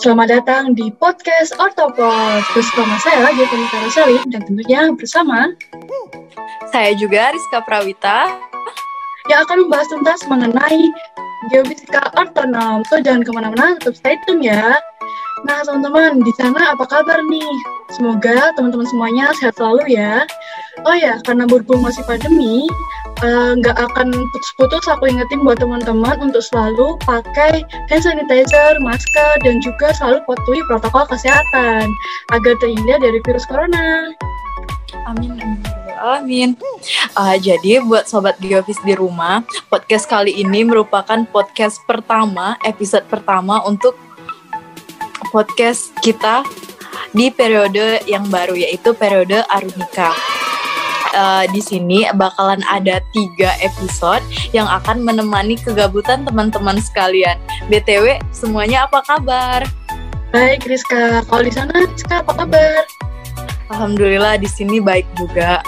Selamat datang di podcast Ortopod. Bersama saya, Gavin Karasali, dan tentunya bersama saya juga Rizka Prawita yang akan membahas tuntas mengenai geofisika ortonom. So jangan ke mana-mana, tetap stay tune ya. Nah teman-teman, di sana apa kabar nih? Semoga teman-teman semuanya sehat selalu ya. Oh ya, karena berhubung masih pandemi, Eh, nggak uh, akan putus-putus aku ingetin buat teman-teman untuk selalu pakai hand sanitizer, masker, dan juga selalu patuhi protokol kesehatan agar terhindar dari virus corona. Amin. Amin. Uh, jadi buat sobat Geofis di rumah, podcast kali ini merupakan podcast pertama, episode pertama untuk podcast kita di periode yang baru yaitu periode Arunika uh, di sini bakalan ada tiga episode yang akan menemani kegabutan teman-teman sekalian. BTW, semuanya apa kabar? Baik, Rizka. Kalau di sana, Rizka, apa kabar? Alhamdulillah di sini baik juga.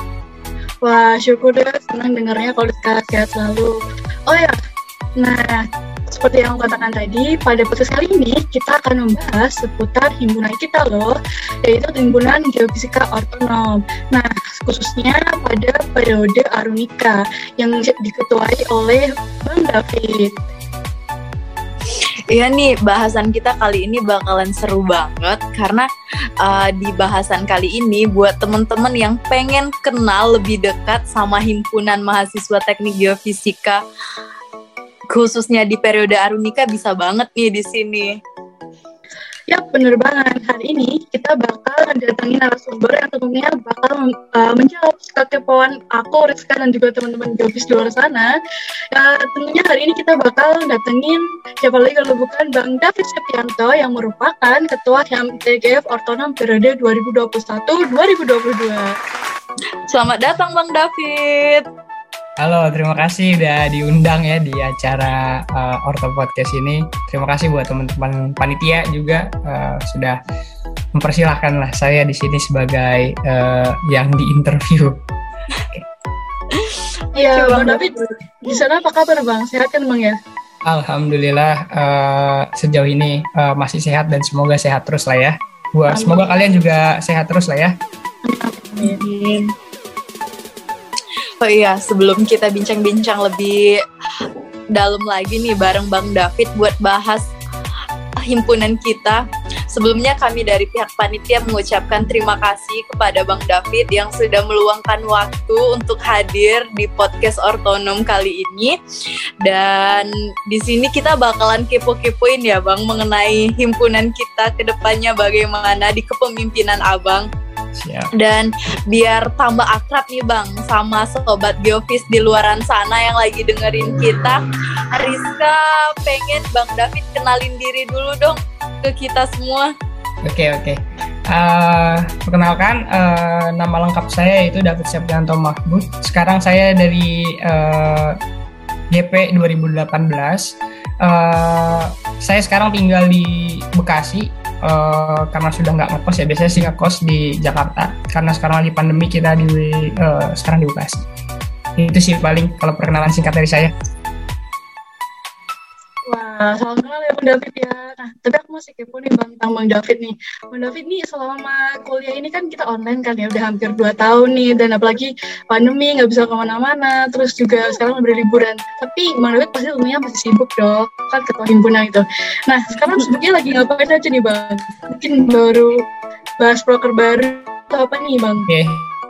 Wah, syukur deh. Senang dengarnya kalau Rizka sehat selalu. Oh ya, nah seperti yang aku katakan tadi, pada podcast kali ini kita akan membahas seputar himpunan kita loh, yaitu himpunan geofisika ortonom. Nah, khususnya pada periode Arunika yang diketuai oleh Bang David. Iya nih, bahasan kita kali ini bakalan seru banget karena uh, di bahasan kali ini buat temen-temen yang pengen kenal lebih dekat sama himpunan mahasiswa teknik geofisika khususnya di periode Arunika bisa banget nih di sini. Ya, bener banget. Hari ini kita bakal datangin narasumber yang tentunya bakal uh, menjawab kekepoan aku, Rizka, dan juga teman-teman Jobis di luar sana. Uh, tentunya hari ini kita bakal datengin siapa lagi kalau bukan Bang David Septianto yang merupakan Ketua HMTGF Ortonom periode 2021-2022. Selamat datang Bang David. Halo, terima kasih udah diundang ya di acara uh, Orto Podcast ini. Terima kasih buat teman-teman panitia juga uh, sudah mempersilahkan lah saya di sini sebagai uh, yang diinterview. Iya, Bang David. Di sana apa kabar Bang? Sehat kan Bang ya? Alhamdulillah uh, sejauh ini uh, masih sehat dan semoga sehat terus lah ya. Buat semoga kalian juga sehat terus lah ya. Amin. Oh iya, sebelum kita bincang-bincang lebih dalam lagi nih bareng Bang David buat bahas himpunan kita. Sebelumnya kami dari pihak panitia mengucapkan terima kasih kepada Bang David yang sudah meluangkan waktu untuk hadir di podcast Ortonom kali ini. Dan di sini kita bakalan kepo-kepoin ya Bang mengenai himpunan kita ke depannya bagaimana di kepemimpinan Abang. Siap. Dan biar tambah akrab nih Bang sama sobat Geofis di luaran sana yang lagi dengerin kita. Rizka pengen Bang David kenalin diri dulu dong ke kita semua. Oke oke. Uh, perkenalkan uh, nama lengkap saya itu David Septianto Mahmud. Sekarang saya dari uh, GP 2018. Uh, saya sekarang tinggal di Bekasi uh, karena sudah nggak ngekos ya biasanya sih ngekos di Jakarta. Karena sekarang lagi pandemi kita di uh, sekarang di Bekasi itu sih paling kalau perkenalan singkat dari saya Wah, salam kenal ya Bang David ya. Nah, tapi aku masih kepo nih Bang tentang Bang David nih. Bang David nih selama kuliah ini kan kita online kan ya, udah hampir 2 tahun nih. Dan apalagi pandemi, nggak bisa ke mana-mana. Terus juga sekarang udah liburan. Tapi Bang David pasti tentunya masih sibuk dong. Kan ketua himpunan itu. Nah, sekarang sibuknya lagi ngapain aja nih Bang? Mungkin baru bahas proker baru atau apa nih Bang? Oke, okay.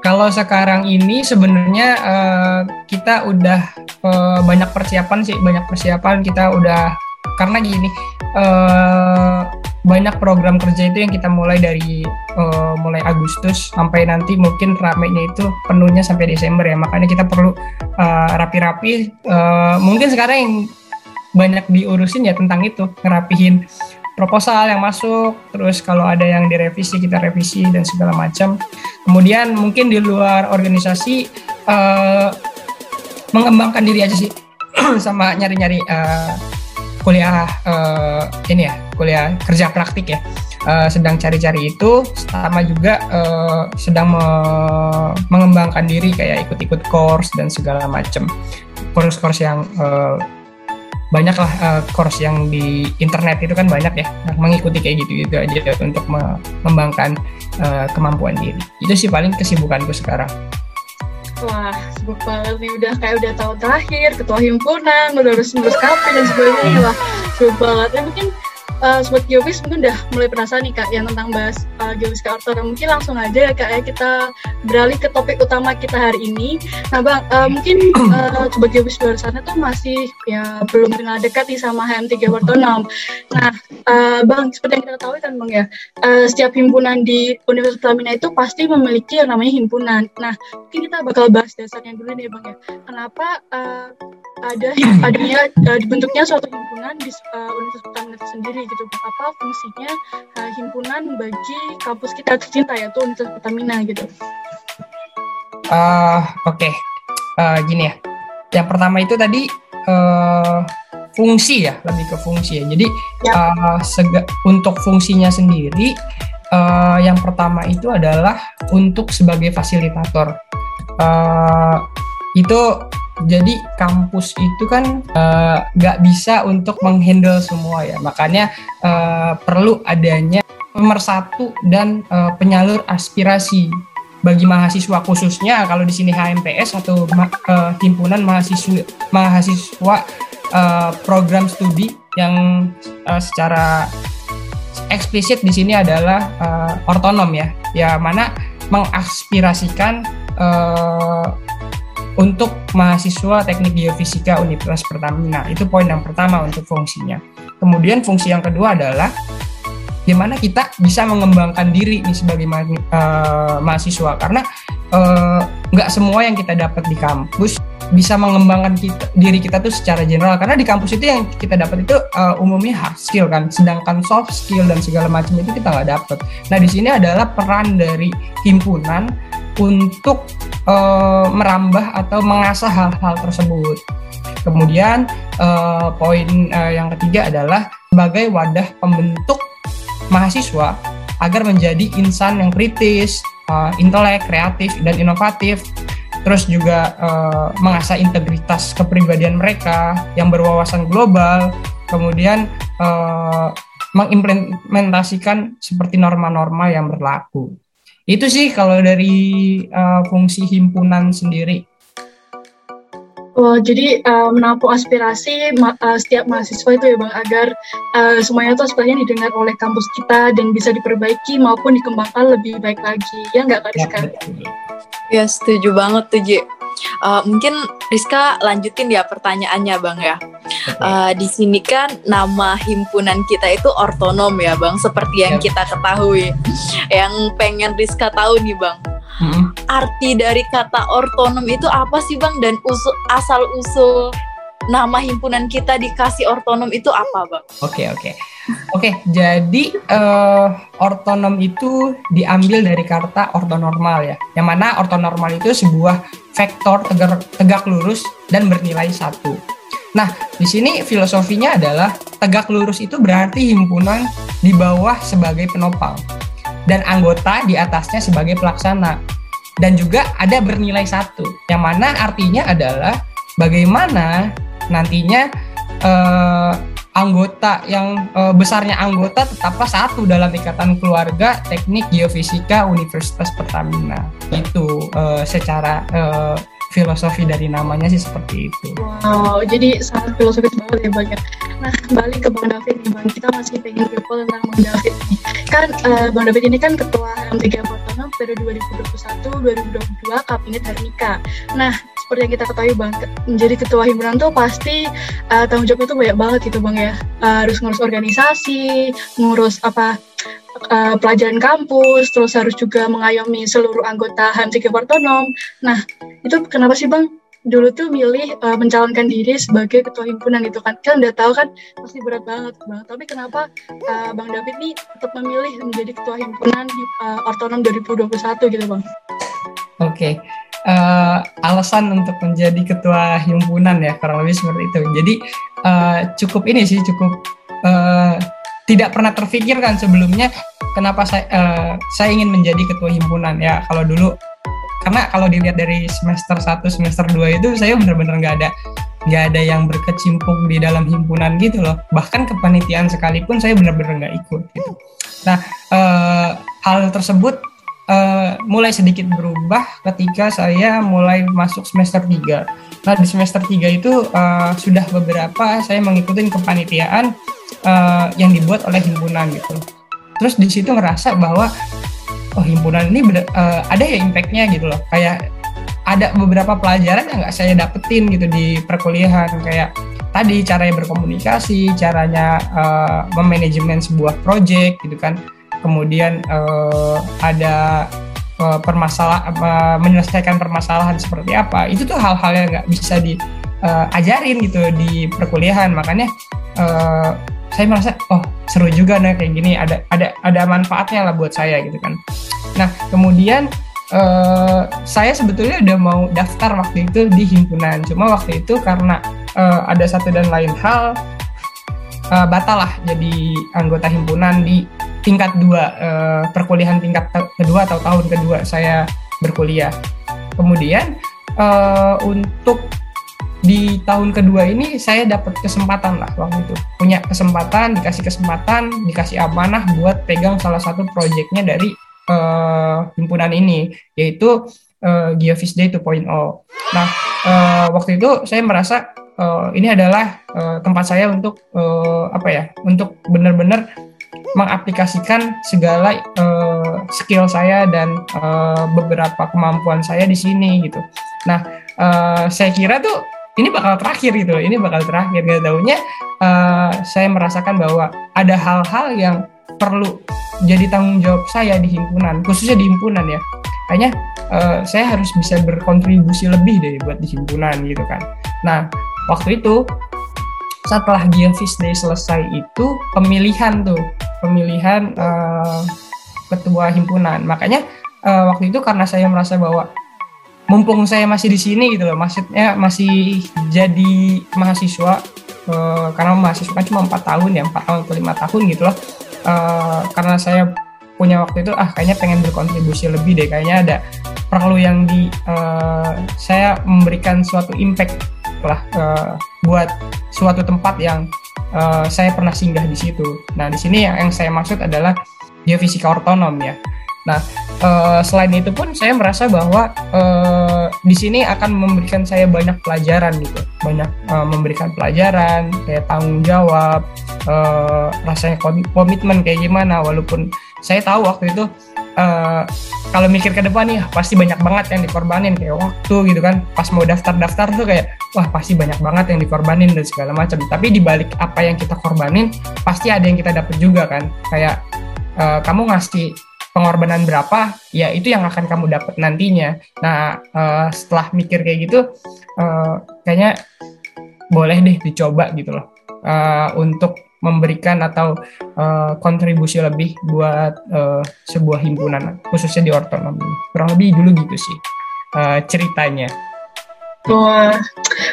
Kalau sekarang ini sebenarnya uh, kita udah uh, banyak persiapan sih, banyak persiapan kita udah karena gini uh, banyak program kerja itu yang kita mulai dari uh, mulai Agustus sampai nanti mungkin ramenya itu penuhnya sampai Desember ya makanya kita perlu rapi-rapi uh, uh, mungkin sekarang yang banyak diurusin ya tentang itu ngerapihin proposal yang masuk, terus kalau ada yang direvisi kita revisi dan segala macam. Kemudian mungkin di luar organisasi uh, mengembangkan diri aja sih sama nyari-nyari kuliah uh, ini ya, kuliah kerja praktik ya. Uh, sedang cari-cari itu sama juga uh, sedang me mengembangkan diri kayak ikut-ikut course dan segala macam course-course yang uh, banyaklah uh, course yang di internet itu kan banyak ya. Nah, mengikuti kayak gitu-gitu aja untuk mengembangkan uh, kemampuan diri. Itu sih paling kesibukanku sekarang Wah, sibuk banget nih udah kayak udah tahun terakhir, ketua himpunan, udah harus ngurus kafe dan sebagainya. Wah, sibuk banget. Ya mungkin uh, Sobat Geofis mungkin udah mulai penasaran nih Kak yang tentang bahas uh, Geofisika Orto. Mungkin langsung aja ya Kak ya kita beralih ke topik utama kita hari ini. Nah Bang, uh, mungkin uh, Sobat Geofis luar sana tuh masih ya belum kenal dekat nih sama HM3 Orto 6. Nah uh, Bang, seperti yang kita tahu kan Bang ya, uh, setiap himpunan di Universitas Pertamina itu pasti memiliki yang namanya himpunan. Nah mungkin kita bakal bahas dasarnya dulu nih Bang ya. Kenapa uh, ada adanya uh, dibentuknya suatu himpunan di uh, Universitas Pertamina sendiri gitu apa fungsinya uh, himpunan bagi kampus kita tercinta yaitu Universitas Pertamina gitu. Uh, Oke, okay. uh, gini ya. Yang pertama itu tadi uh, fungsi ya, lebih ke fungsi ya. Jadi ya. Uh, sega, untuk fungsinya sendiri, uh, yang pertama itu adalah untuk sebagai fasilitator. Uh, itu jadi kampus itu kan uh, nggak bisa untuk menghandle semua ya. Makanya uh, perlu adanya pemersatu dan uh, penyalur aspirasi bagi mahasiswa khususnya kalau di sini HMPS atau uh, himpunan mahasiswa mahasiswa uh, program studi yang uh, secara eksplisit di sini adalah uh, ortonom ya. Ya mana mengaspirasikan uh, untuk mahasiswa teknik geofisika Universitas Pertamina. Itu poin yang pertama untuk fungsinya. Kemudian fungsi yang kedua adalah gimana kita bisa mengembangkan diri nih sebagai ma uh, mahasiswa karena eh, nggak uh, semua yang kita dapat di kampus bisa mengembangkan kita, diri kita tuh secara general karena di kampus itu yang kita dapat itu uh, umumnya hard skill kan sedangkan soft skill dan segala macam itu kita nggak dapat nah di sini adalah peran dari himpunan untuk uh, merambah atau mengasah hal-hal tersebut. Kemudian uh, poin uh, yang ketiga adalah sebagai wadah pembentuk mahasiswa agar menjadi insan yang kritis, uh, intelek, kreatif, dan inovatif. Terus juga uh, mengasah integritas kepribadian mereka yang berwawasan global. Kemudian uh, mengimplementasikan seperti norma-norma yang berlaku. Itu sih kalau dari uh, fungsi himpunan sendiri. Oh, jadi uh, menampung aspirasi ma uh, setiap mahasiswa itu ya Bang, agar uh, semuanya itu aspirasinya didengar oleh kampus kita dan bisa diperbaiki maupun dikembangkan lebih baik lagi. Ya nggak Kak Rizka? Ya, setuju banget tuh, Ji. Uh, mungkin Rizka lanjutin ya pertanyaannya Bang ya. Uh, di sini kan nama himpunan kita itu ortonom ya bang, seperti yang kita ketahui. Yang pengen Rizka tahu nih bang, hmm. arti dari kata ortonom itu apa sih bang? Dan usul, asal usul nama himpunan kita dikasih ortonom itu apa bang? Oke oke. Oke, jadi uh, ortonom itu diambil dari kata ortonormal ya. Yang mana ortonormal itu sebuah vektor tegak, tegak lurus dan bernilai satu. Nah, di sini filosofinya adalah tegak lurus itu berarti himpunan di bawah sebagai penopang dan anggota di atasnya sebagai pelaksana. Dan juga ada bernilai satu, yang mana artinya adalah bagaimana nantinya eh, anggota yang eh, besarnya anggota tetaplah satu dalam ikatan keluarga teknik geofisika Universitas Pertamina. Itu eh, secara eh, filosofi dari namanya sih seperti itu. Wow, jadi sangat filosofis banget ya Bang ya. Nah, balik ke Bang David nih Bang, kita masih pengen kepo tentang Bang David nih. Kan uh, Bang David ini kan ketua HM3 Fortuna periode 2021-2022 Kabinet Hernika. Nah, seperti yang kita ketahui Bang, menjadi ketua himpunan tuh pasti uh, tanggung jawabnya tuh banyak banget gitu Bang ya. Uh, harus ngurus organisasi, ngurus apa uh, pelajaran kampus, terus harus juga mengayomi seluruh anggota HM3 Portonom. Nah, itu kenapa sih Bang dulu tuh milih uh, mencalonkan diri sebagai ketua himpunan gitu kan? Kan udah tahu kan pasti berat banget Bang. Tapi kenapa uh, Bang David nih tetap memilih menjadi ketua himpunan uh, Ortonom 2021 gitu Bang? Oke. Okay. Uh, alasan untuk menjadi ketua himpunan ya kurang lebih seperti itu. Jadi uh, cukup ini sih cukup uh, tidak pernah terfikirkan sebelumnya kenapa saya uh, saya ingin menjadi ketua himpunan ya. Kalau dulu karena kalau dilihat dari semester 1 semester 2 itu saya benar-benar nggak ada nggak ada yang berkecimpung di dalam himpunan gitu loh. Bahkan kepanitiaan sekalipun saya benar-benar nggak ikut gitu. Nah uh, hal tersebut uh, mulai sedikit berubah ketika saya mulai masuk semester 3 nah di semester 3 itu uh, sudah beberapa saya mengikuti kepanitiaan uh, yang dibuat oleh himpunan gitu. Terus di situ ngerasa bahwa oh himpunan ini uh, ada ya impactnya gitu loh. Kayak ada beberapa pelajaran yang nggak saya dapetin gitu di perkuliahan. Kayak tadi caranya berkomunikasi caranya uh, memanajemen sebuah project gitu kan kemudian uh, ada uh, permasalahan uh, menyelesaikan permasalahan seperti apa. Itu tuh hal-hal yang nggak bisa diajarin uh, gitu di perkuliahan. Makanya uh, saya merasa oh seru juga nih kayak gini. Ada ada ada manfaatnya lah buat saya gitu kan. Nah kemudian uh, saya sebetulnya udah mau daftar waktu itu di himpunan. Cuma waktu itu karena uh, ada satu dan lain hal uh, batal lah jadi anggota himpunan di tingkat dua uh, perkuliahan tingkat kedua atau tahun kedua saya berkuliah. Kemudian uh, untuk di tahun kedua ini saya dapat kesempatan lah waktu itu. Punya kesempatan dikasih kesempatan dikasih amanah buat pegang salah satu proyeknya dari uh, himpunan ini yaitu uh, Geofish Day 2.0 nah uh, waktu itu saya merasa uh, ini adalah uh, tempat saya untuk uh, apa ya untuk benar-benar mengaplikasikan segala uh, skill saya dan uh, beberapa kemampuan saya di sini gitu. Nah, uh, saya kira tuh ini bakal terakhir gitu. Ini bakal terakhir. Gak taunya uh, saya merasakan bahwa ada hal-hal yang perlu jadi tanggung jawab saya di himpunan khususnya di himpunan ya. Kayaknya uh, saya harus bisa berkontribusi lebih deh buat di himpunan gitu kan. Nah waktu itu setelah Geofish Day selesai itu pemilihan tuh pemilihan uh, ketua himpunan. Makanya uh, waktu itu karena saya merasa bahwa mumpung saya masih di sini gitu loh maksudnya masih jadi mahasiswa uh, karena mahasiswa kan cuma empat tahun ya empat tahun atau lima tahun gitu loh. Uh, karena saya punya waktu itu ah kayaknya pengen berkontribusi lebih deh kayaknya ada perlu yang di uh, saya memberikan suatu impact lah uh, buat suatu tempat yang uh, saya pernah singgah di situ. Nah di sini yang, yang saya maksud adalah geofisika ortonom ya. Nah, uh, selain itu pun saya merasa bahwa uh, di sini akan memberikan saya banyak pelajaran gitu, banyak uh, memberikan pelajaran, kayak tanggung jawab, rasanya komitmen kayak gimana. Walaupun saya tahu waktu itu uh, kalau mikir ke depan nih pasti banyak banget yang dikorbanin kayak waktu gitu kan. Pas mau daftar-daftar tuh kayak wah pasti banyak banget yang dikorbanin dan segala macam. Tapi dibalik apa yang kita korbanin pasti ada yang kita dapat juga kan. Kayak uh, kamu ngasih pengorbanan berapa, ya itu yang akan kamu dapat nantinya. Nah, uh, setelah mikir kayak gitu, uh, kayaknya boleh deh dicoba gitu loh uh, untuk memberikan atau uh, kontribusi lebih buat uh, sebuah himpunan khususnya di ortonomi. Kurang lebih dulu gitu sih uh, ceritanya. Wah,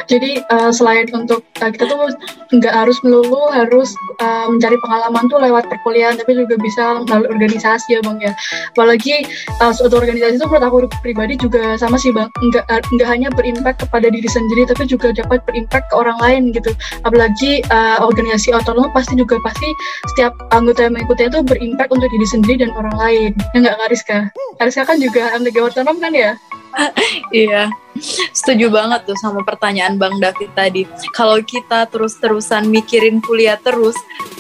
jadi uh, selain untuk uh, kita tuh nggak harus melulu harus uh, mencari pengalaman tuh lewat perkuliahan, tapi juga bisa melalui organisasi ya bang ya. Apalagi uh, suatu organisasi itu menurut aku pribadi juga sama sih bang, nggak nggak hanya berimpact kepada diri sendiri, tapi juga dapat berimpact ke orang lain gitu. Apalagi uh, organisasi otonom pasti juga pasti setiap anggota yang mengikutinya tuh berimpact untuk diri sendiri dan orang lain. Ya nggak Kariska? Kariska kan juga anggota otonom kan ya? iya, setuju banget tuh sama pertanyaan Bang David tadi. Kalau kita terus-terusan mikirin kuliah terus,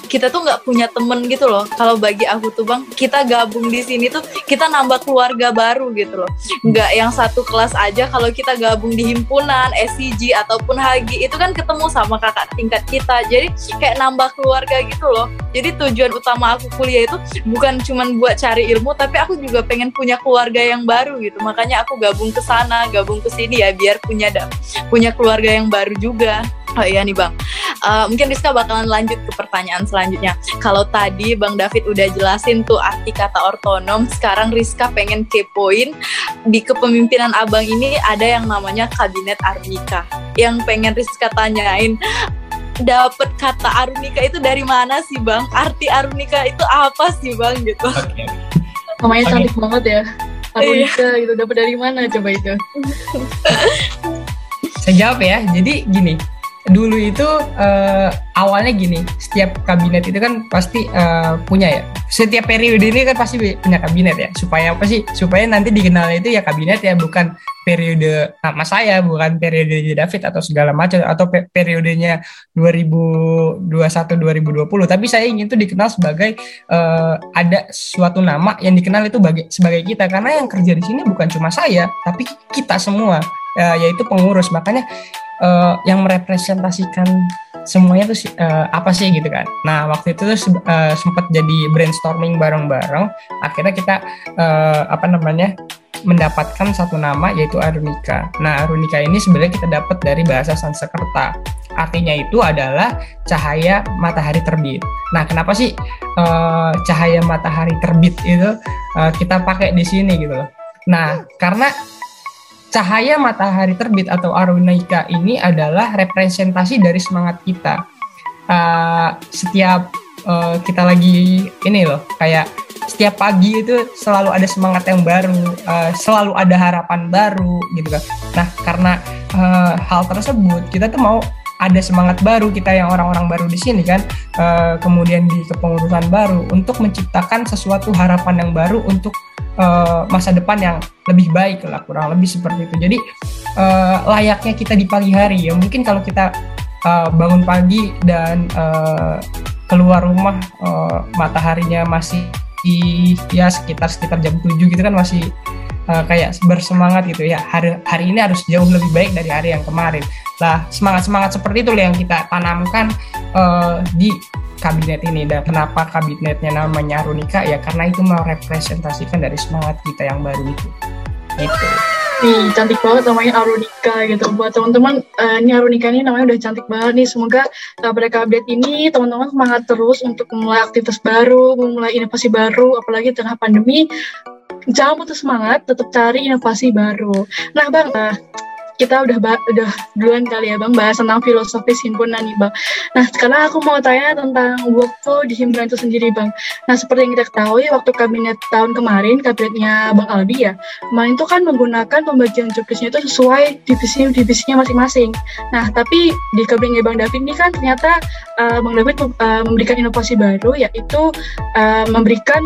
kita tuh nggak punya temen gitu loh. Kalau bagi aku tuh bang, kita gabung di sini tuh kita nambah keluarga baru gitu loh. Nggak yang satu kelas aja. Kalau kita gabung di himpunan, SCG ataupun HG itu kan ketemu sama kakak tingkat kita. Jadi kayak nambah keluarga gitu loh. Jadi tujuan utama aku kuliah itu bukan cuma buat cari ilmu, tapi aku juga pengen punya keluarga yang baru gitu. Makanya aku gabung ke sana, gabung ke sini ya biar punya punya keluarga yang baru juga. Oh iya nih Bang, uh, mungkin Rizka bakalan lanjut ke pertanyaan selanjutnya. Kalau tadi Bang David udah jelasin tuh arti kata ortonom, sekarang Rizka pengen kepoin di kepemimpinan Abang ini ada yang namanya Kabinet Arnika. Yang pengen Rizka tanyain, dapat kata Arunika itu dari mana sih Bang? Arti Arunika itu apa sih Bang gitu? Okay. Namanya okay. cantik banget ya. Arunika iya. gitu, dapat dari mana coba itu? Saya jawab ya. Jadi gini, dulu itu uh, awalnya gini, setiap kabinet itu kan pasti uh, punya ya. Setiap periode ini kan pasti punya kabinet ya. Supaya apa sih? Supaya nanti dikenal itu ya kabinet ya, bukan periode nama saya, bukan periode David atau segala macam atau pe periodenya 2021 2020. Tapi saya ingin itu dikenal sebagai uh, ada suatu nama yang dikenal itu sebagai sebagai kita karena yang kerja di sini bukan cuma saya, tapi kita semua uh, yaitu pengurus. Makanya uh, yang merepresentasikan semuanya tuh uh, apa sih gitu kan. Nah, waktu itu tuh uh, sempat jadi brainstorming bareng-bareng. Akhirnya kita uh, apa namanya? mendapatkan satu nama yaitu Arunika. Nah, Arunika ini sebenarnya kita dapat dari bahasa Sanskerta. Artinya itu adalah cahaya matahari terbit. Nah, kenapa sih uh, cahaya matahari terbit itu uh, kita pakai di sini gitu loh? Nah, karena cahaya matahari terbit atau arunika ini adalah representasi dari semangat kita. Uh, setiap uh, kita lagi ini loh, kayak setiap pagi itu selalu ada semangat yang baru, uh, selalu ada harapan baru gitu kan. Nah, karena uh, hal tersebut kita tuh mau ada semangat baru kita yang orang-orang baru di sini kan? Uh, kemudian di kepengurusan baru untuk menciptakan sesuatu harapan yang baru untuk uh, masa depan yang lebih baik lah kurang lebih seperti itu. Jadi uh, layaknya kita di pagi hari ya. Mungkin kalau kita uh, bangun pagi dan uh, keluar rumah uh, mataharinya masih ya sekitar sekitar jam 7 gitu kan masih uh, kayak bersemangat gitu ya hari hari ini harus jauh lebih baik dari hari yang kemarin lah semangat semangat seperti itu yang kita tanamkan uh, di kabinet ini dan kenapa kabinetnya namanya Arunika ya karena itu merepresentasikan dari semangat kita yang baru itu itu Nih, cantik banget namanya Arunika gitu. Buat teman-teman, uh, ini Arunika ini namanya udah cantik banget nih. Semoga uh, pada update ini teman-teman semangat terus untuk memulai aktivitas baru, memulai inovasi baru, apalagi tengah pandemi. Jangan putus semangat, tetap cari inovasi baru. Nah, Bang, uh, kita udah udah duluan kali ya bang bahas tentang filosofi himpunan nih bang. Nah sekarang aku mau tanya tentang workflow di himpunan itu sendiri bang. Nah seperti yang kita ketahui waktu kabinet tahun kemarin kabinetnya bang Aldi ya kemarin itu kan menggunakan pembagian jobdesknya itu sesuai divisi divisinya masing-masing. Nah tapi di kabinetnya bang David ini kan ternyata uh, bang David uh, memberikan inovasi baru yaitu uh, memberikan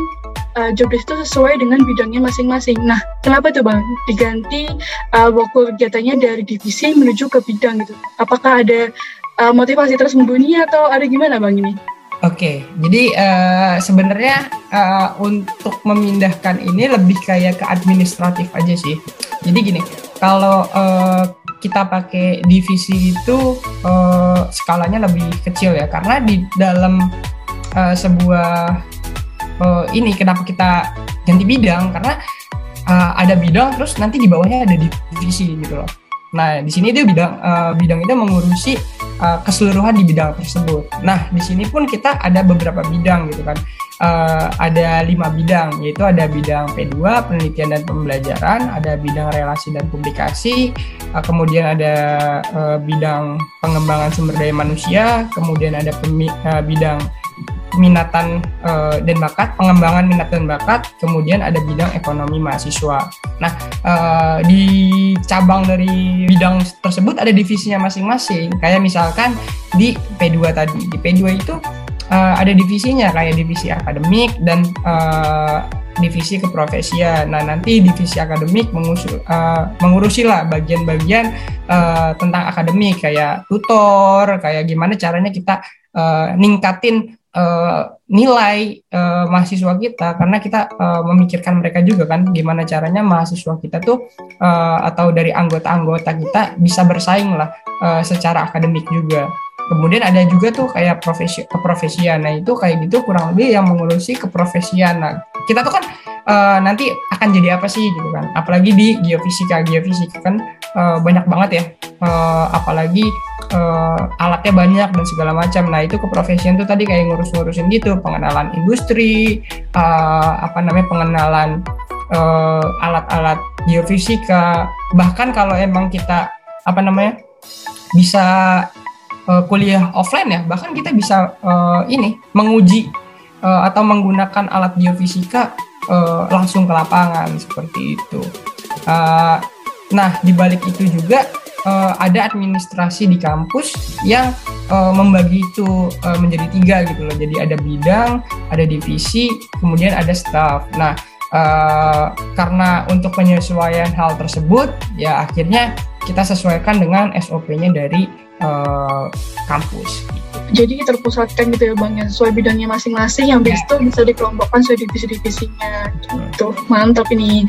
uh, job desk itu sesuai dengan bidangnya masing-masing. Nah, kenapa tuh bang diganti uh, waktu kegiatannya dari divisi menuju ke bidang gitu? Apakah ada uh, motivasi tersembunyi atau ada gimana bang ini? Oke, okay, jadi uh, sebenarnya uh, untuk memindahkan ini lebih kayak ke administratif aja sih. Jadi gini, kalau uh, kita pakai divisi itu uh, skalanya lebih kecil ya, karena di dalam uh, sebuah uh, ini kenapa kita ganti bidang karena uh, ada bidang terus nanti di bawahnya ada divisi gitu loh. Nah di sini dia bidang uh, bidang itu mengurusi uh, keseluruhan di bidang tersebut. Nah di sini pun kita ada beberapa bidang gitu kan. Uh, ada lima bidang yaitu ada bidang P2 penelitian dan pembelajaran, ada bidang relasi dan publikasi, uh, kemudian ada uh, bidang pengembangan sumber daya manusia, kemudian ada uh, bidang minatan uh, dan bakat, pengembangan minat dan bakat, kemudian ada bidang ekonomi mahasiswa. Nah, uh, di cabang dari bidang tersebut ada divisinya masing-masing. Kayak misalkan di P2 tadi, di P2 itu uh, ada divisinya kayak divisi akademik dan uh, divisi keprofesian. Nah, nanti divisi akademik mengusul, uh, mengurusi lah bagian-bagian uh, tentang akademik kayak tutor, kayak gimana caranya kita uh, ningkatin uh, nilai uh, mahasiswa kita karena kita uh, memikirkan mereka juga kan gimana caranya mahasiswa kita tuh uh, atau dari anggota-anggota kita bisa bersaing lah uh, secara akademik juga. Kemudian ada juga tuh kayak profesi keprofesian. Nah, itu kayak gitu kurang lebih yang mengurusi keprofesian. Nah, kita tuh kan uh, nanti akan jadi apa sih gitu kan. Apalagi di geofisika. Geofisika kan uh, banyak banget ya. Uh, apalagi uh, alatnya banyak dan segala macam. Nah, itu keprofesian tuh tadi kayak ngurus-ngurusin gitu, pengenalan industri, uh, apa namanya pengenalan alat-alat uh, geofisika. Bahkan kalau emang kita apa namanya bisa uh, kuliah offline ya bahkan kita bisa uh, ini menguji uh, atau menggunakan alat geofisika uh, langsung ke lapangan seperti itu uh, nah di balik itu juga uh, ada administrasi di kampus yang uh, membagi itu uh, menjadi tiga gitu loh. Jadi ada bidang, ada divisi, kemudian ada staff. Nah, uh, karena untuk penyesuaian hal tersebut, ya akhirnya kita sesuaikan dengan SOP-nya dari uh, kampus. Jadi terpusatkan gitu ya bang, ya sesuai bidangnya masing-masing. Yang bis itu bisa dikelompokkan sesuai divisi-divisinya. Gitu, mantap ini.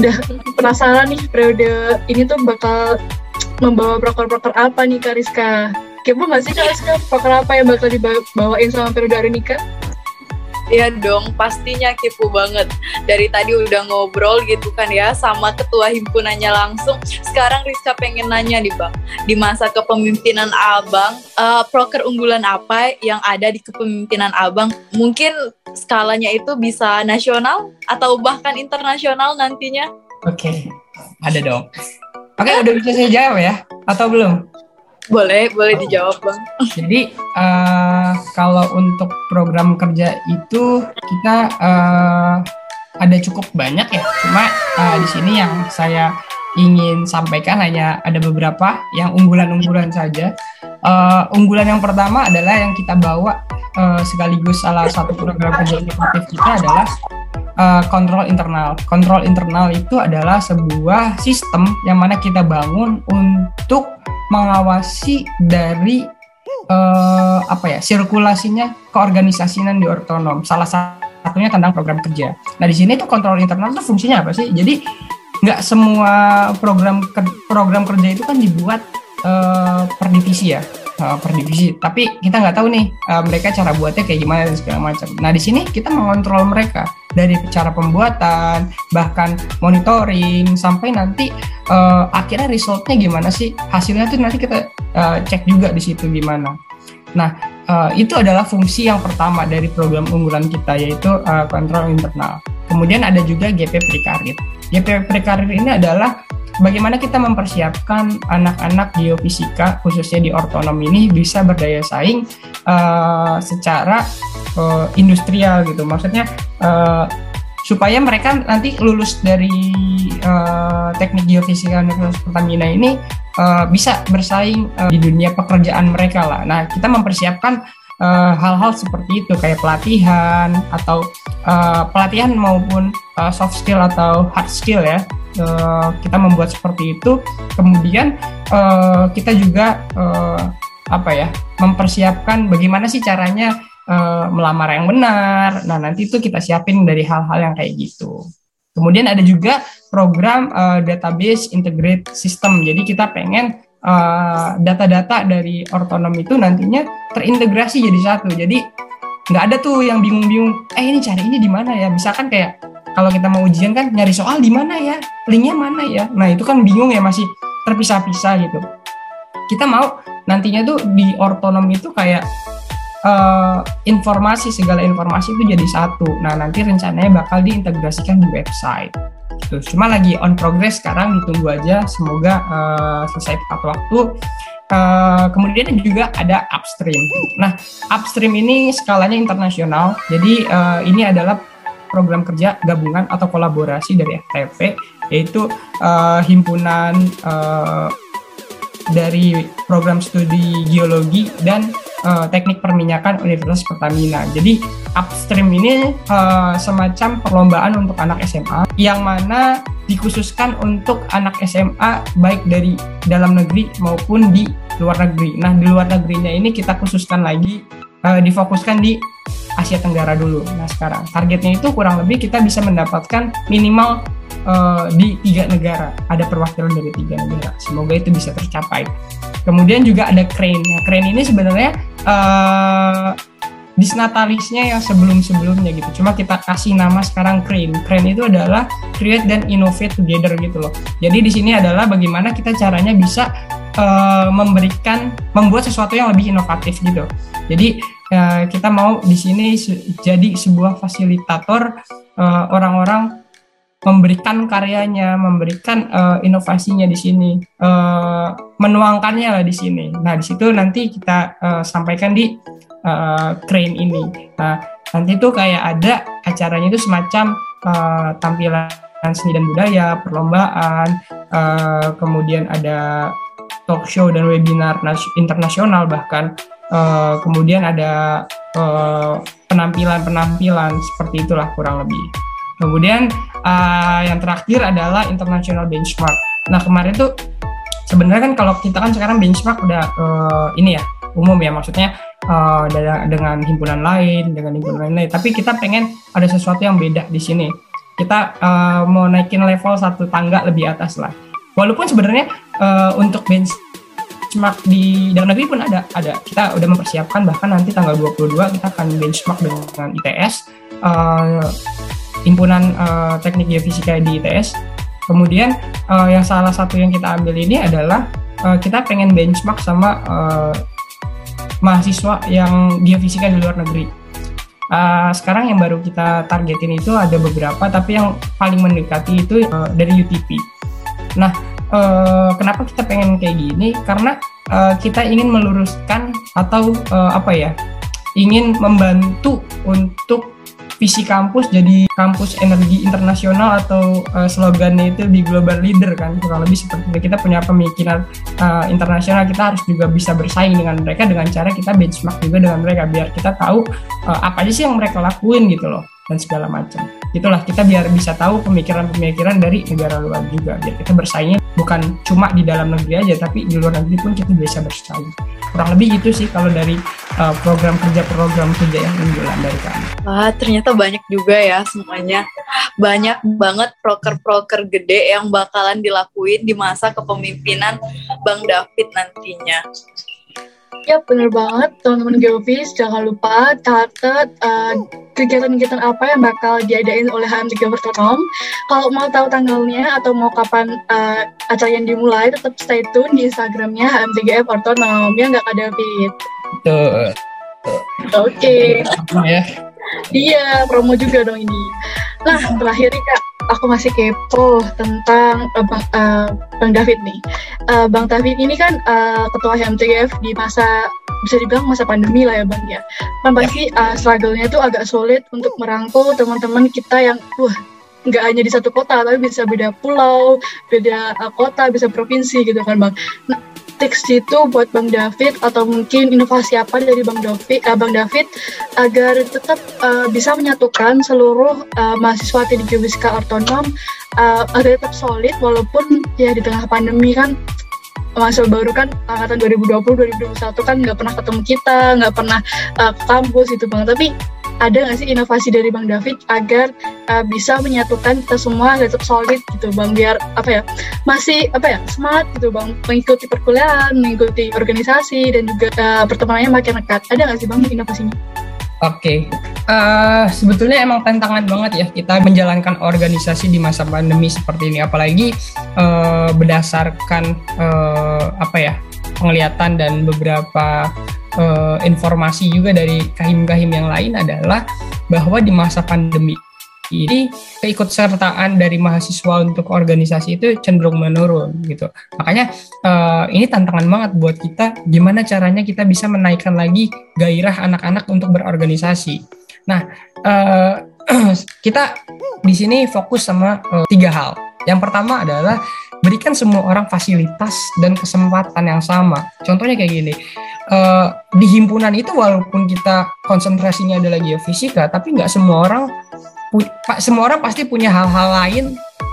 Udah penasaran nih periode ini tuh bakal membawa broker-broker apa nih Kak Rizka? Kepo nggak sih Kak Rizka? Broker apa yang bakal dibawain sama periode hari ini Kak? Iya dong, pastinya kepo banget. Dari tadi udah ngobrol gitu kan ya sama ketua himpunannya langsung. Sekarang Rizka pengen nanya nih Bang, di masa kepemimpinan Abang, uh, proker unggulan apa yang ada di kepemimpinan Abang? Mungkin skalanya itu bisa nasional atau bahkan internasional nantinya? Oke, okay. ada dong. Oke, okay, udah bisa saya jawab ya? Atau belum? Boleh, boleh oh. dijawab bang. Jadi uh, kalau untuk program kerja itu kita uh, ada cukup banyak ya. Cuma uh, di sini yang saya ingin sampaikan hanya ada beberapa yang unggulan-unggulan saja. Uh, unggulan yang pertama adalah yang kita bawa uh, sekaligus salah satu program kerja inovatif kita adalah uh, kontrol internal. Kontrol internal itu adalah sebuah sistem yang mana kita bangun untuk mengawasi dari uh, apa ya sirkulasinya keorganisasian di otonom. Salah satunya tentang program kerja. Nah di sini tuh kontrol internal itu fungsinya apa sih? Jadi nggak semua program program kerja itu kan dibuat uh, per divisi ya uh, per divisi. Tapi kita nggak tahu nih uh, mereka cara buatnya kayak gimana dan segala macam. Nah di sini kita mengontrol mereka dari cara pembuatan, bahkan monitoring sampai nanti uh, akhirnya resultnya gimana sih? Hasilnya tuh nanti kita uh, cek juga di situ gimana. Nah uh, itu adalah fungsi yang pertama dari program unggulan kita yaitu uh, kontrol internal. Kemudian ada juga GP Prekarir. GP Prekarir ini adalah bagaimana kita mempersiapkan anak-anak geofisika khususnya di ortonom ini bisa berdaya saing uh, secara uh, industrial gitu maksudnya uh, supaya mereka nanti lulus dari uh, teknik geofisika Universitas Pertamina ini uh, bisa bersaing uh, di dunia pekerjaan mereka lah. Nah kita mempersiapkan hal-hal uh, seperti itu kayak pelatihan atau uh, pelatihan maupun uh, soft skill atau hard skill ya uh, kita membuat seperti itu. Kemudian uh, kita juga uh, apa ya mempersiapkan bagaimana sih caranya uh, melamar yang benar. Nah nanti itu kita siapin dari hal-hal yang kayak gitu. Kemudian ada juga program uh, database integrate system. Jadi kita pengen data-data uh, dari ortonom itu nantinya terintegrasi jadi satu. Jadi nggak ada tuh yang bingung-bingung eh ini cari ini di mana ya? Misalkan kayak kalau kita mau ujian kan nyari soal di mana ya, linknya mana ya. Nah itu kan bingung ya masih terpisah-pisah gitu. Kita mau nantinya tuh di ortonom itu kayak uh, informasi segala informasi itu jadi satu. Nah nanti rencananya bakal diintegrasikan di website. Gitu. Cuma lagi on progress sekarang ditunggu aja. Semoga uh, selesai tepat waktu. Uh, kemudian juga ada upstream. Nah, upstream ini skalanya internasional. Jadi uh, ini adalah program kerja gabungan atau kolaborasi dari FTP yaitu uh, himpunan uh, dari program studi geologi dan uh, teknik perminyakan Universitas Pertamina. Jadi upstream ini uh, semacam perlombaan untuk anak SMA yang mana dikhususkan untuk anak SMA baik dari dalam negeri maupun di luar negeri. Nah di luar negerinya ini kita khususkan lagi uh, difokuskan di Asia Tenggara dulu. Nah sekarang targetnya itu kurang lebih kita bisa mendapatkan minimal uh, di tiga negara. Ada perwakilan dari tiga negara. Semoga itu bisa tercapai. Kemudian juga ada Crane. Nah, Crane ini sebenarnya uh, disnatalisnya yang sebelum-sebelumnya gitu. Cuma kita kasih nama sekarang Crane. Crane itu adalah create dan innovate together gitu loh. Jadi di sini adalah bagaimana kita caranya bisa uh, memberikan membuat sesuatu yang lebih inovatif gitu. Jadi uh, kita mau di sini jadi sebuah fasilitator uh, orang-orang memberikan karyanya, memberikan uh, inovasinya di sini, uh, menuangkannya lah di sini. Nah di situ nanti kita sampaikan di uh, train ini. Nah nanti itu kayak ada acaranya itu semacam tampilan seni dan budaya, perlombaan, uh, kemudian ada talk show dan webinar internasional bahkan uh, kemudian ada penampilan-penampilan uh, seperti itulah kurang lebih. Kemudian uh, yang terakhir adalah international benchmark. Nah kemarin tuh sebenarnya kan kalau kita kan sekarang benchmark udah uh, ini ya umum ya maksudnya uh, dengan himpunan lain dengan himpunan lain tapi kita pengen ada sesuatu yang beda di sini kita uh, mau naikin level satu tangga lebih atas lah walaupun sebenarnya uh, untuk benchmark di dalam negeri pun ada ada kita udah mempersiapkan bahkan nanti tanggal 22 kita akan benchmark dengan ITS uh, himpunan uh, teknik geofisika di ITS kemudian uh, yang salah satu yang kita ambil ini adalah uh, kita pengen benchmark sama uh, mahasiswa yang geofisika di luar negeri. Uh, sekarang yang baru kita targetin itu ada beberapa, tapi yang paling mendekati itu uh, dari UTP. Nah, uh, kenapa kita pengen kayak gini? Karena uh, kita ingin meluruskan atau uh, apa ya, ingin membantu untuk visi kampus jadi kampus energi internasional atau uh, slogannya itu di global leader kan kurang lebih seperti itu kita punya pemikiran uh, internasional kita harus juga bisa bersaing dengan mereka dengan cara kita benchmark juga dengan mereka biar kita tahu uh, apa aja sih yang mereka lakuin gitu loh dan segala macam itulah kita biar bisa tahu pemikiran-pemikiran dari negara luar juga biar kita bersaingnya bukan cuma di dalam negeri aja tapi di luar negeri pun kita bisa bersaing kurang lebih gitu sih kalau dari uh, program kerja program kerja yang unggulan dari kami. Wah ternyata banyak juga ya semuanya banyak banget proker-proker gede yang bakalan dilakuin di masa kepemimpinan Bang David nantinya. Ya bener banget teman-teman Geofis jangan lupa catat uh, kegiatan-kegiatan apa yang bakal diadain oleh HMTG Overtonom. Kalau mau tahu tanggalnya atau mau kapan uh, acara yang dimulai tetap stay tune di Instagramnya HMTGF Ortonom ya nggak ada fit. Oke. Okay. Ya. Iya promo juga dong ini. Nah terakhir nih kak aku masih kepo tentang uh, Bang, uh, Bang David nih. Uh, Bang David ini kan uh, ketua HMTGF di masa bisa dibilang masa pandemi lah ya Bang ya. Kan pasti uh, struggle-nya itu agak sulit untuk merangkul teman-teman kita yang wah nggak hanya di satu kota tapi bisa beda pulau, beda uh, kota, bisa provinsi gitu kan Bang. Nah, tips itu buat Bang David atau mungkin inovasi apa dari Bang David, uh, Bang David agar tetap uh, bisa menyatukan seluruh uh, mahasiswa teknik geofisika otonom uh, agar tetap solid walaupun ya di tengah pandemi kan masa baru kan angkatan 2020 2021 kan nggak pernah ketemu kita nggak pernah uh, kampus gitu bang tapi ada nggak sih inovasi dari Bang David agar uh, bisa menyatukan kita semua tetap solid gitu Bang biar apa ya masih apa ya semangat gitu Bang mengikuti perkuliahan mengikuti organisasi dan juga uh, pertemanannya makin dekat ada nggak sih Bang inovasinya? Oke, okay. uh, sebetulnya emang tantangan banget ya kita menjalankan organisasi di masa pandemi seperti ini, apalagi uh, berdasarkan uh, apa ya penglihatan dan beberapa uh, informasi juga dari kahim-kahim yang lain adalah bahwa di masa pandemi ini keikutsertaan dari mahasiswa untuk organisasi itu cenderung menurun gitu. Makanya uh, ini tantangan banget buat kita gimana caranya kita bisa menaikkan lagi gairah anak-anak untuk berorganisasi. Nah, uh, kita di sini fokus sama uh, tiga hal. Yang pertama adalah berikan semua orang fasilitas dan kesempatan yang sama. Contohnya kayak gini, uh, di himpunan itu walaupun kita konsentrasinya adalah geofisika, tapi nggak semua orang semua orang pasti punya hal-hal lain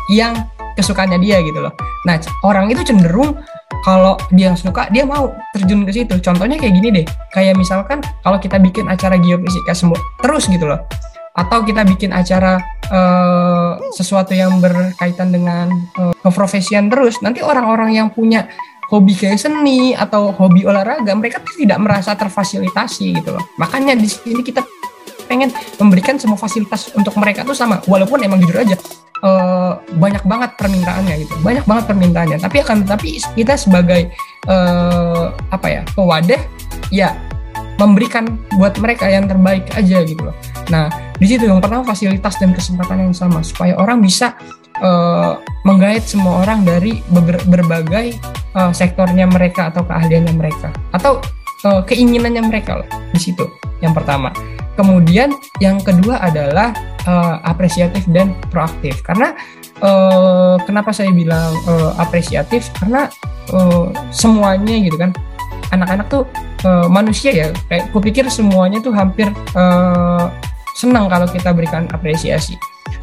yang kesukaannya dia gitu loh. Nah orang itu cenderung kalau dia suka dia mau terjun ke situ. Contohnya kayak gini deh, kayak misalkan kalau kita bikin acara geofisika semua terus gitu loh, atau kita bikin acara uh, sesuatu yang berkaitan dengan uh, keprofesian terus, nanti orang-orang yang punya hobi kayak seni atau hobi olahraga mereka tidak merasa terfasilitasi gitu loh. Makanya di sini kita pengen memberikan semua fasilitas untuk mereka tuh sama walaupun emang jujur aja uh, banyak banget permintaannya gitu. Banyak banget permintaannya. Tapi akan tapi kita sebagai uh, apa ya pewadah ya memberikan buat mereka yang terbaik aja gitu loh. Nah di situ yang pertama fasilitas dan kesempatan yang sama supaya orang bisa uh, menggait semua orang dari berbagai uh, sektornya mereka atau keahliannya mereka. Atau uh, keinginannya mereka loh di situ yang pertama. Kemudian yang kedua adalah uh, apresiatif dan proaktif. Karena uh, kenapa saya bilang uh, apresiatif? Karena uh, semuanya gitu kan. Anak-anak tuh uh, manusia ya. Kayak kupikir semuanya tuh hampir uh, senang kalau kita berikan apresiasi.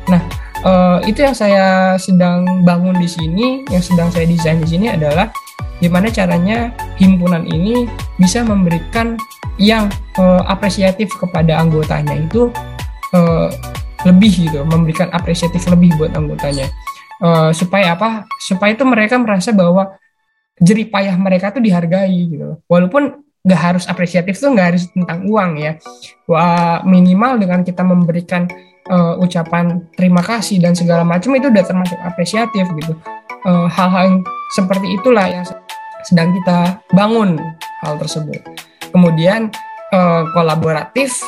Nah uh, itu yang saya sedang bangun di sini yang sedang saya desain di sini adalah gimana caranya himpunan ini bisa memberikan yang uh, apresiatif kepada anggotanya itu uh, lebih gitu memberikan apresiatif lebih buat anggotanya. Uh, supaya apa? Supaya itu mereka merasa bahwa jerih payah mereka tuh dihargai gitu. Walaupun nggak harus apresiatif tuh nggak harus tentang uang ya. Wah, minimal dengan kita memberikan uh, ucapan terima kasih dan segala macam itu udah termasuk apresiatif gitu hal hal-hal yang seperti itulah yang sedang kita bangun hal tersebut kemudian uh, kolaboratif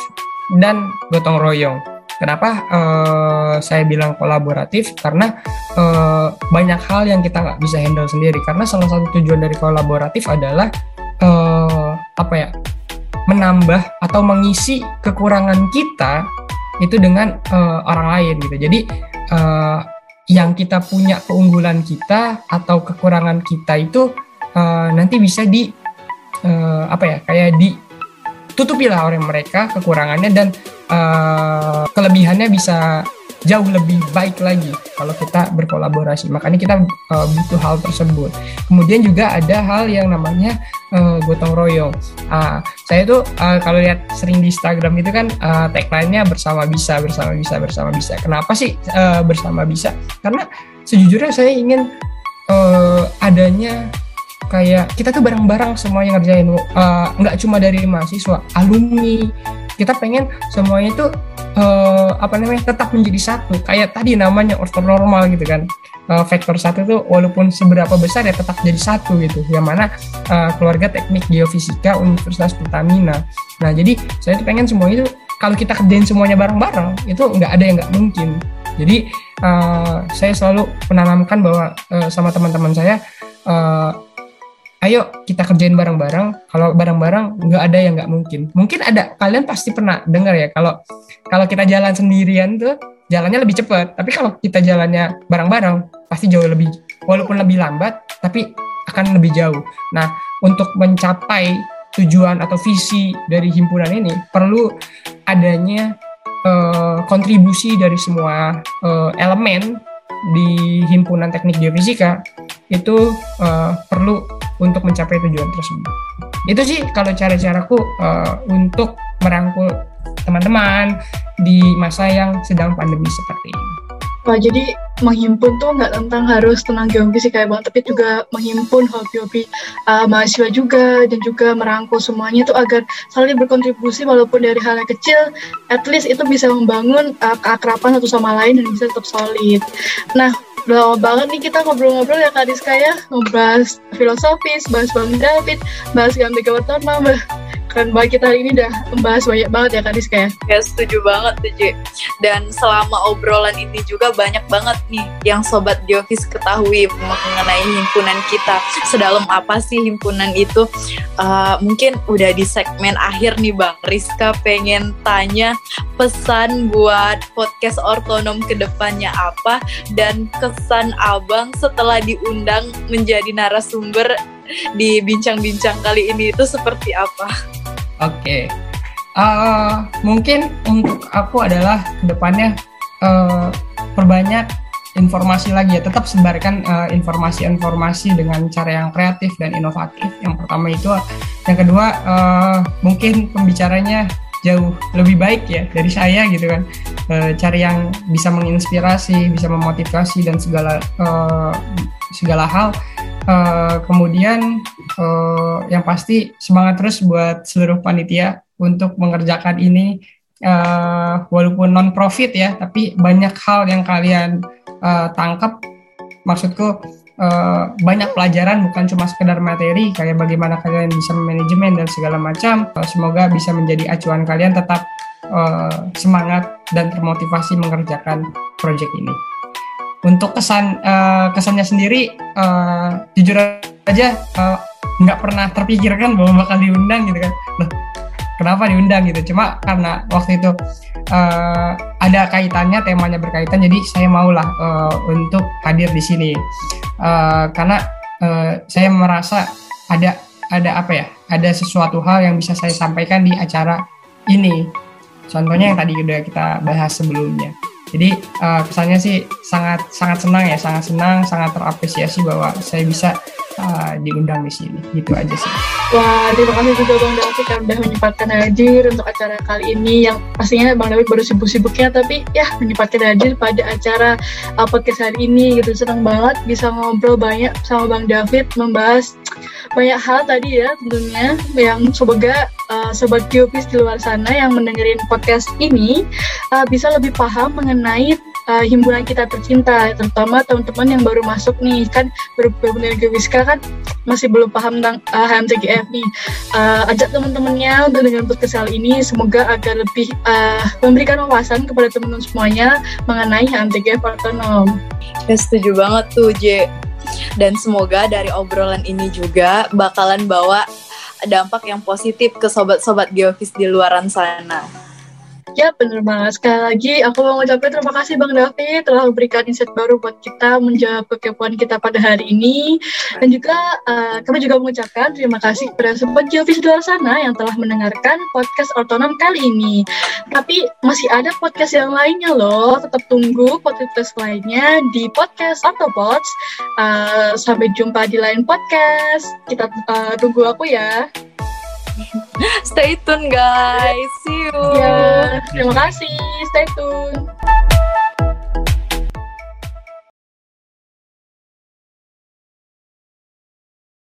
dan gotong royong Kenapa uh, saya bilang kolaboratif? Karena uh, banyak hal yang kita nggak bisa handle sendiri. Karena salah satu tujuan dari kolaboratif adalah uh, apa ya? Menambah atau mengisi kekurangan kita itu dengan uh, orang lain gitu. Jadi uh, yang kita punya keunggulan kita atau kekurangan kita itu uh, nanti bisa di uh, apa ya? Kayak ditutupilah oleh mereka kekurangannya dan uh, kelebihannya bisa jauh lebih baik lagi kalau kita berkolaborasi. Makanya kita uh, butuh hal tersebut. Kemudian juga ada hal yang namanya uh, gotong royong. Uh, saya tuh uh, kalau lihat sering di Instagram itu kan uh, tagline-nya bersama bisa, bersama bisa, bersama bisa. Kenapa sih uh, bersama bisa? Karena sejujurnya saya ingin uh, adanya kayak kita tuh bareng-bareng yang ngerjain uh, nggak cuma dari mahasiswa alumni. Kita pengen semuanya itu uh, apa namanya tetap menjadi satu. Kayak tadi namanya ortonormal gitu kan. Uh, vektor satu itu walaupun seberapa besar ya tetap jadi satu gitu. Yang mana uh, keluarga teknik geofisika Universitas Pertamina. Nah jadi saya tuh pengen semuanya itu kalau kita kerjain semuanya bareng-bareng itu nggak ada yang nggak mungkin. Jadi uh, saya selalu menanamkan bahwa uh, sama teman-teman saya uh, ayo kita kerjain bareng-bareng. Kalau bareng-bareng nggak ada yang nggak mungkin. Mungkin ada kalian pasti pernah dengar ya kalau kalau kita jalan sendirian tuh jalannya lebih cepat. Tapi kalau kita jalannya bareng-bareng pasti jauh lebih walaupun lebih lambat tapi akan lebih jauh. Nah untuk mencapai tujuan atau visi dari himpunan ini perlu adanya uh, kontribusi dari semua uh, elemen di himpunan teknik geofisika itu uh, perlu untuk mencapai tujuan tersebut. Itu sih kalau cara-caraku uh, untuk merangkul teman-teman di masa yang sedang pandemi seperti ini. Wah, jadi menghimpun tuh nggak tentang harus tenang geofisika kayak bang, tapi juga menghimpun hobi-hobi uh, mahasiswa juga dan juga merangkul semuanya itu agar saling berkontribusi walaupun dari hal yang kecil, at least itu bisa membangun uh, keakraban satu sama lain dan bisa tetap solid. Nah, udah lama banget nih kita ngobrol-ngobrol ya Kak Rizka ya, ngobrol filosofis, bahas Bang David, bahas Gambi Gawatama, keren banget kita hari ini udah membahas banyak banget ya Kak Rizka ya. Ya setuju banget tuh Ci. Dan selama obrolan ini juga banyak banget nih yang Sobat Geofis ketahui mengenai himpunan kita. Sedalam apa sih himpunan itu? Uh, mungkin udah di segmen akhir nih Bang. Rizka pengen tanya pesan buat podcast ortonom ke depannya apa dan kesan abang setelah diundang menjadi narasumber di bincang-bincang kali ini itu seperti apa? Oke, okay. uh, eh, mungkin untuk aku adalah ke depannya uh, perbanyak informasi lagi ya, tetap sebarkan uh, informasi-informasi dengan cara yang kreatif dan inovatif. Yang pertama itu, yang kedua uh, mungkin pembicaranya jauh lebih baik ya dari saya gitu kan e, cari yang bisa menginspirasi bisa memotivasi dan segala e, segala hal Uh, kemudian uh, yang pasti semangat terus buat seluruh panitia untuk mengerjakan ini uh, walaupun non profit ya tapi banyak hal yang kalian uh, tangkap. Maksudku uh, banyak pelajaran bukan cuma sekedar materi kayak bagaimana kalian bisa manajemen dan segala macam. Uh, semoga bisa menjadi acuan kalian tetap uh, semangat dan termotivasi mengerjakan proyek ini untuk kesan uh, kesannya sendiri uh, jujur aja uh, nggak pernah terpikirkan bahwa bakal diundang gitu kan. Loh kenapa diundang gitu? Cuma karena waktu itu uh, ada kaitannya temanya berkaitan jadi saya maulah uh, untuk hadir di sini. Uh, karena uh, saya merasa ada ada apa ya ada sesuatu hal yang bisa saya sampaikan di acara ini. Contohnya yang tadi udah kita bahas sebelumnya jadi uh, kesannya sih sangat sangat senang ya sangat senang sangat terapresiasi bahwa saya bisa uh, diundang di sini. Gitu aja sih. Wah, terima kasih juga Bang David yang udah menyempatkan hadir untuk acara kali ini yang pastinya Bang David baru sibuk-sibuknya tapi ya menyempatkan hadir pada acara uh, podcast hari ini gitu. Senang banget bisa ngobrol banyak sama Bang David membahas banyak hal tadi ya tentunya. Yang semoga uh, sobat Geopis di luar sana yang mendengarin podcast ini uh, bisa lebih paham mengenai uh, himpunan kita tercinta, terutama teman-teman yang baru masuk nih kan benar ke Wiska kan masih belum paham tentang uh, HMTGF nih. Uh, ajak teman-temannya untuk dengan podcast kali ini semoga agar lebih uh, memberikan wawasan kepada teman-teman semuanya mengenai HMTGF otonom. Ya setuju banget tuh J. Dan semoga dari obrolan ini juga bakalan bawa dampak yang positif ke sobat-sobat geofis di luaran sana. Ya benar banget. Sekali lagi aku mau ngucapin terima kasih Bang David telah memberikan insight baru buat kita menjawab kekepoan kita pada hari ini. Dan juga uh, kami juga mengucapkan terima kasih kepada sobat Geofis di luar sana yang telah mendengarkan podcast otonom kali ini. Tapi masih ada podcast yang lainnya loh. Tetap tunggu podcast lainnya di podcast Autopods. Uh, sampai jumpa di lain podcast. Kita uh, tunggu aku ya. Stay tune guys. See you. Ya, terima kasih. Stay tune.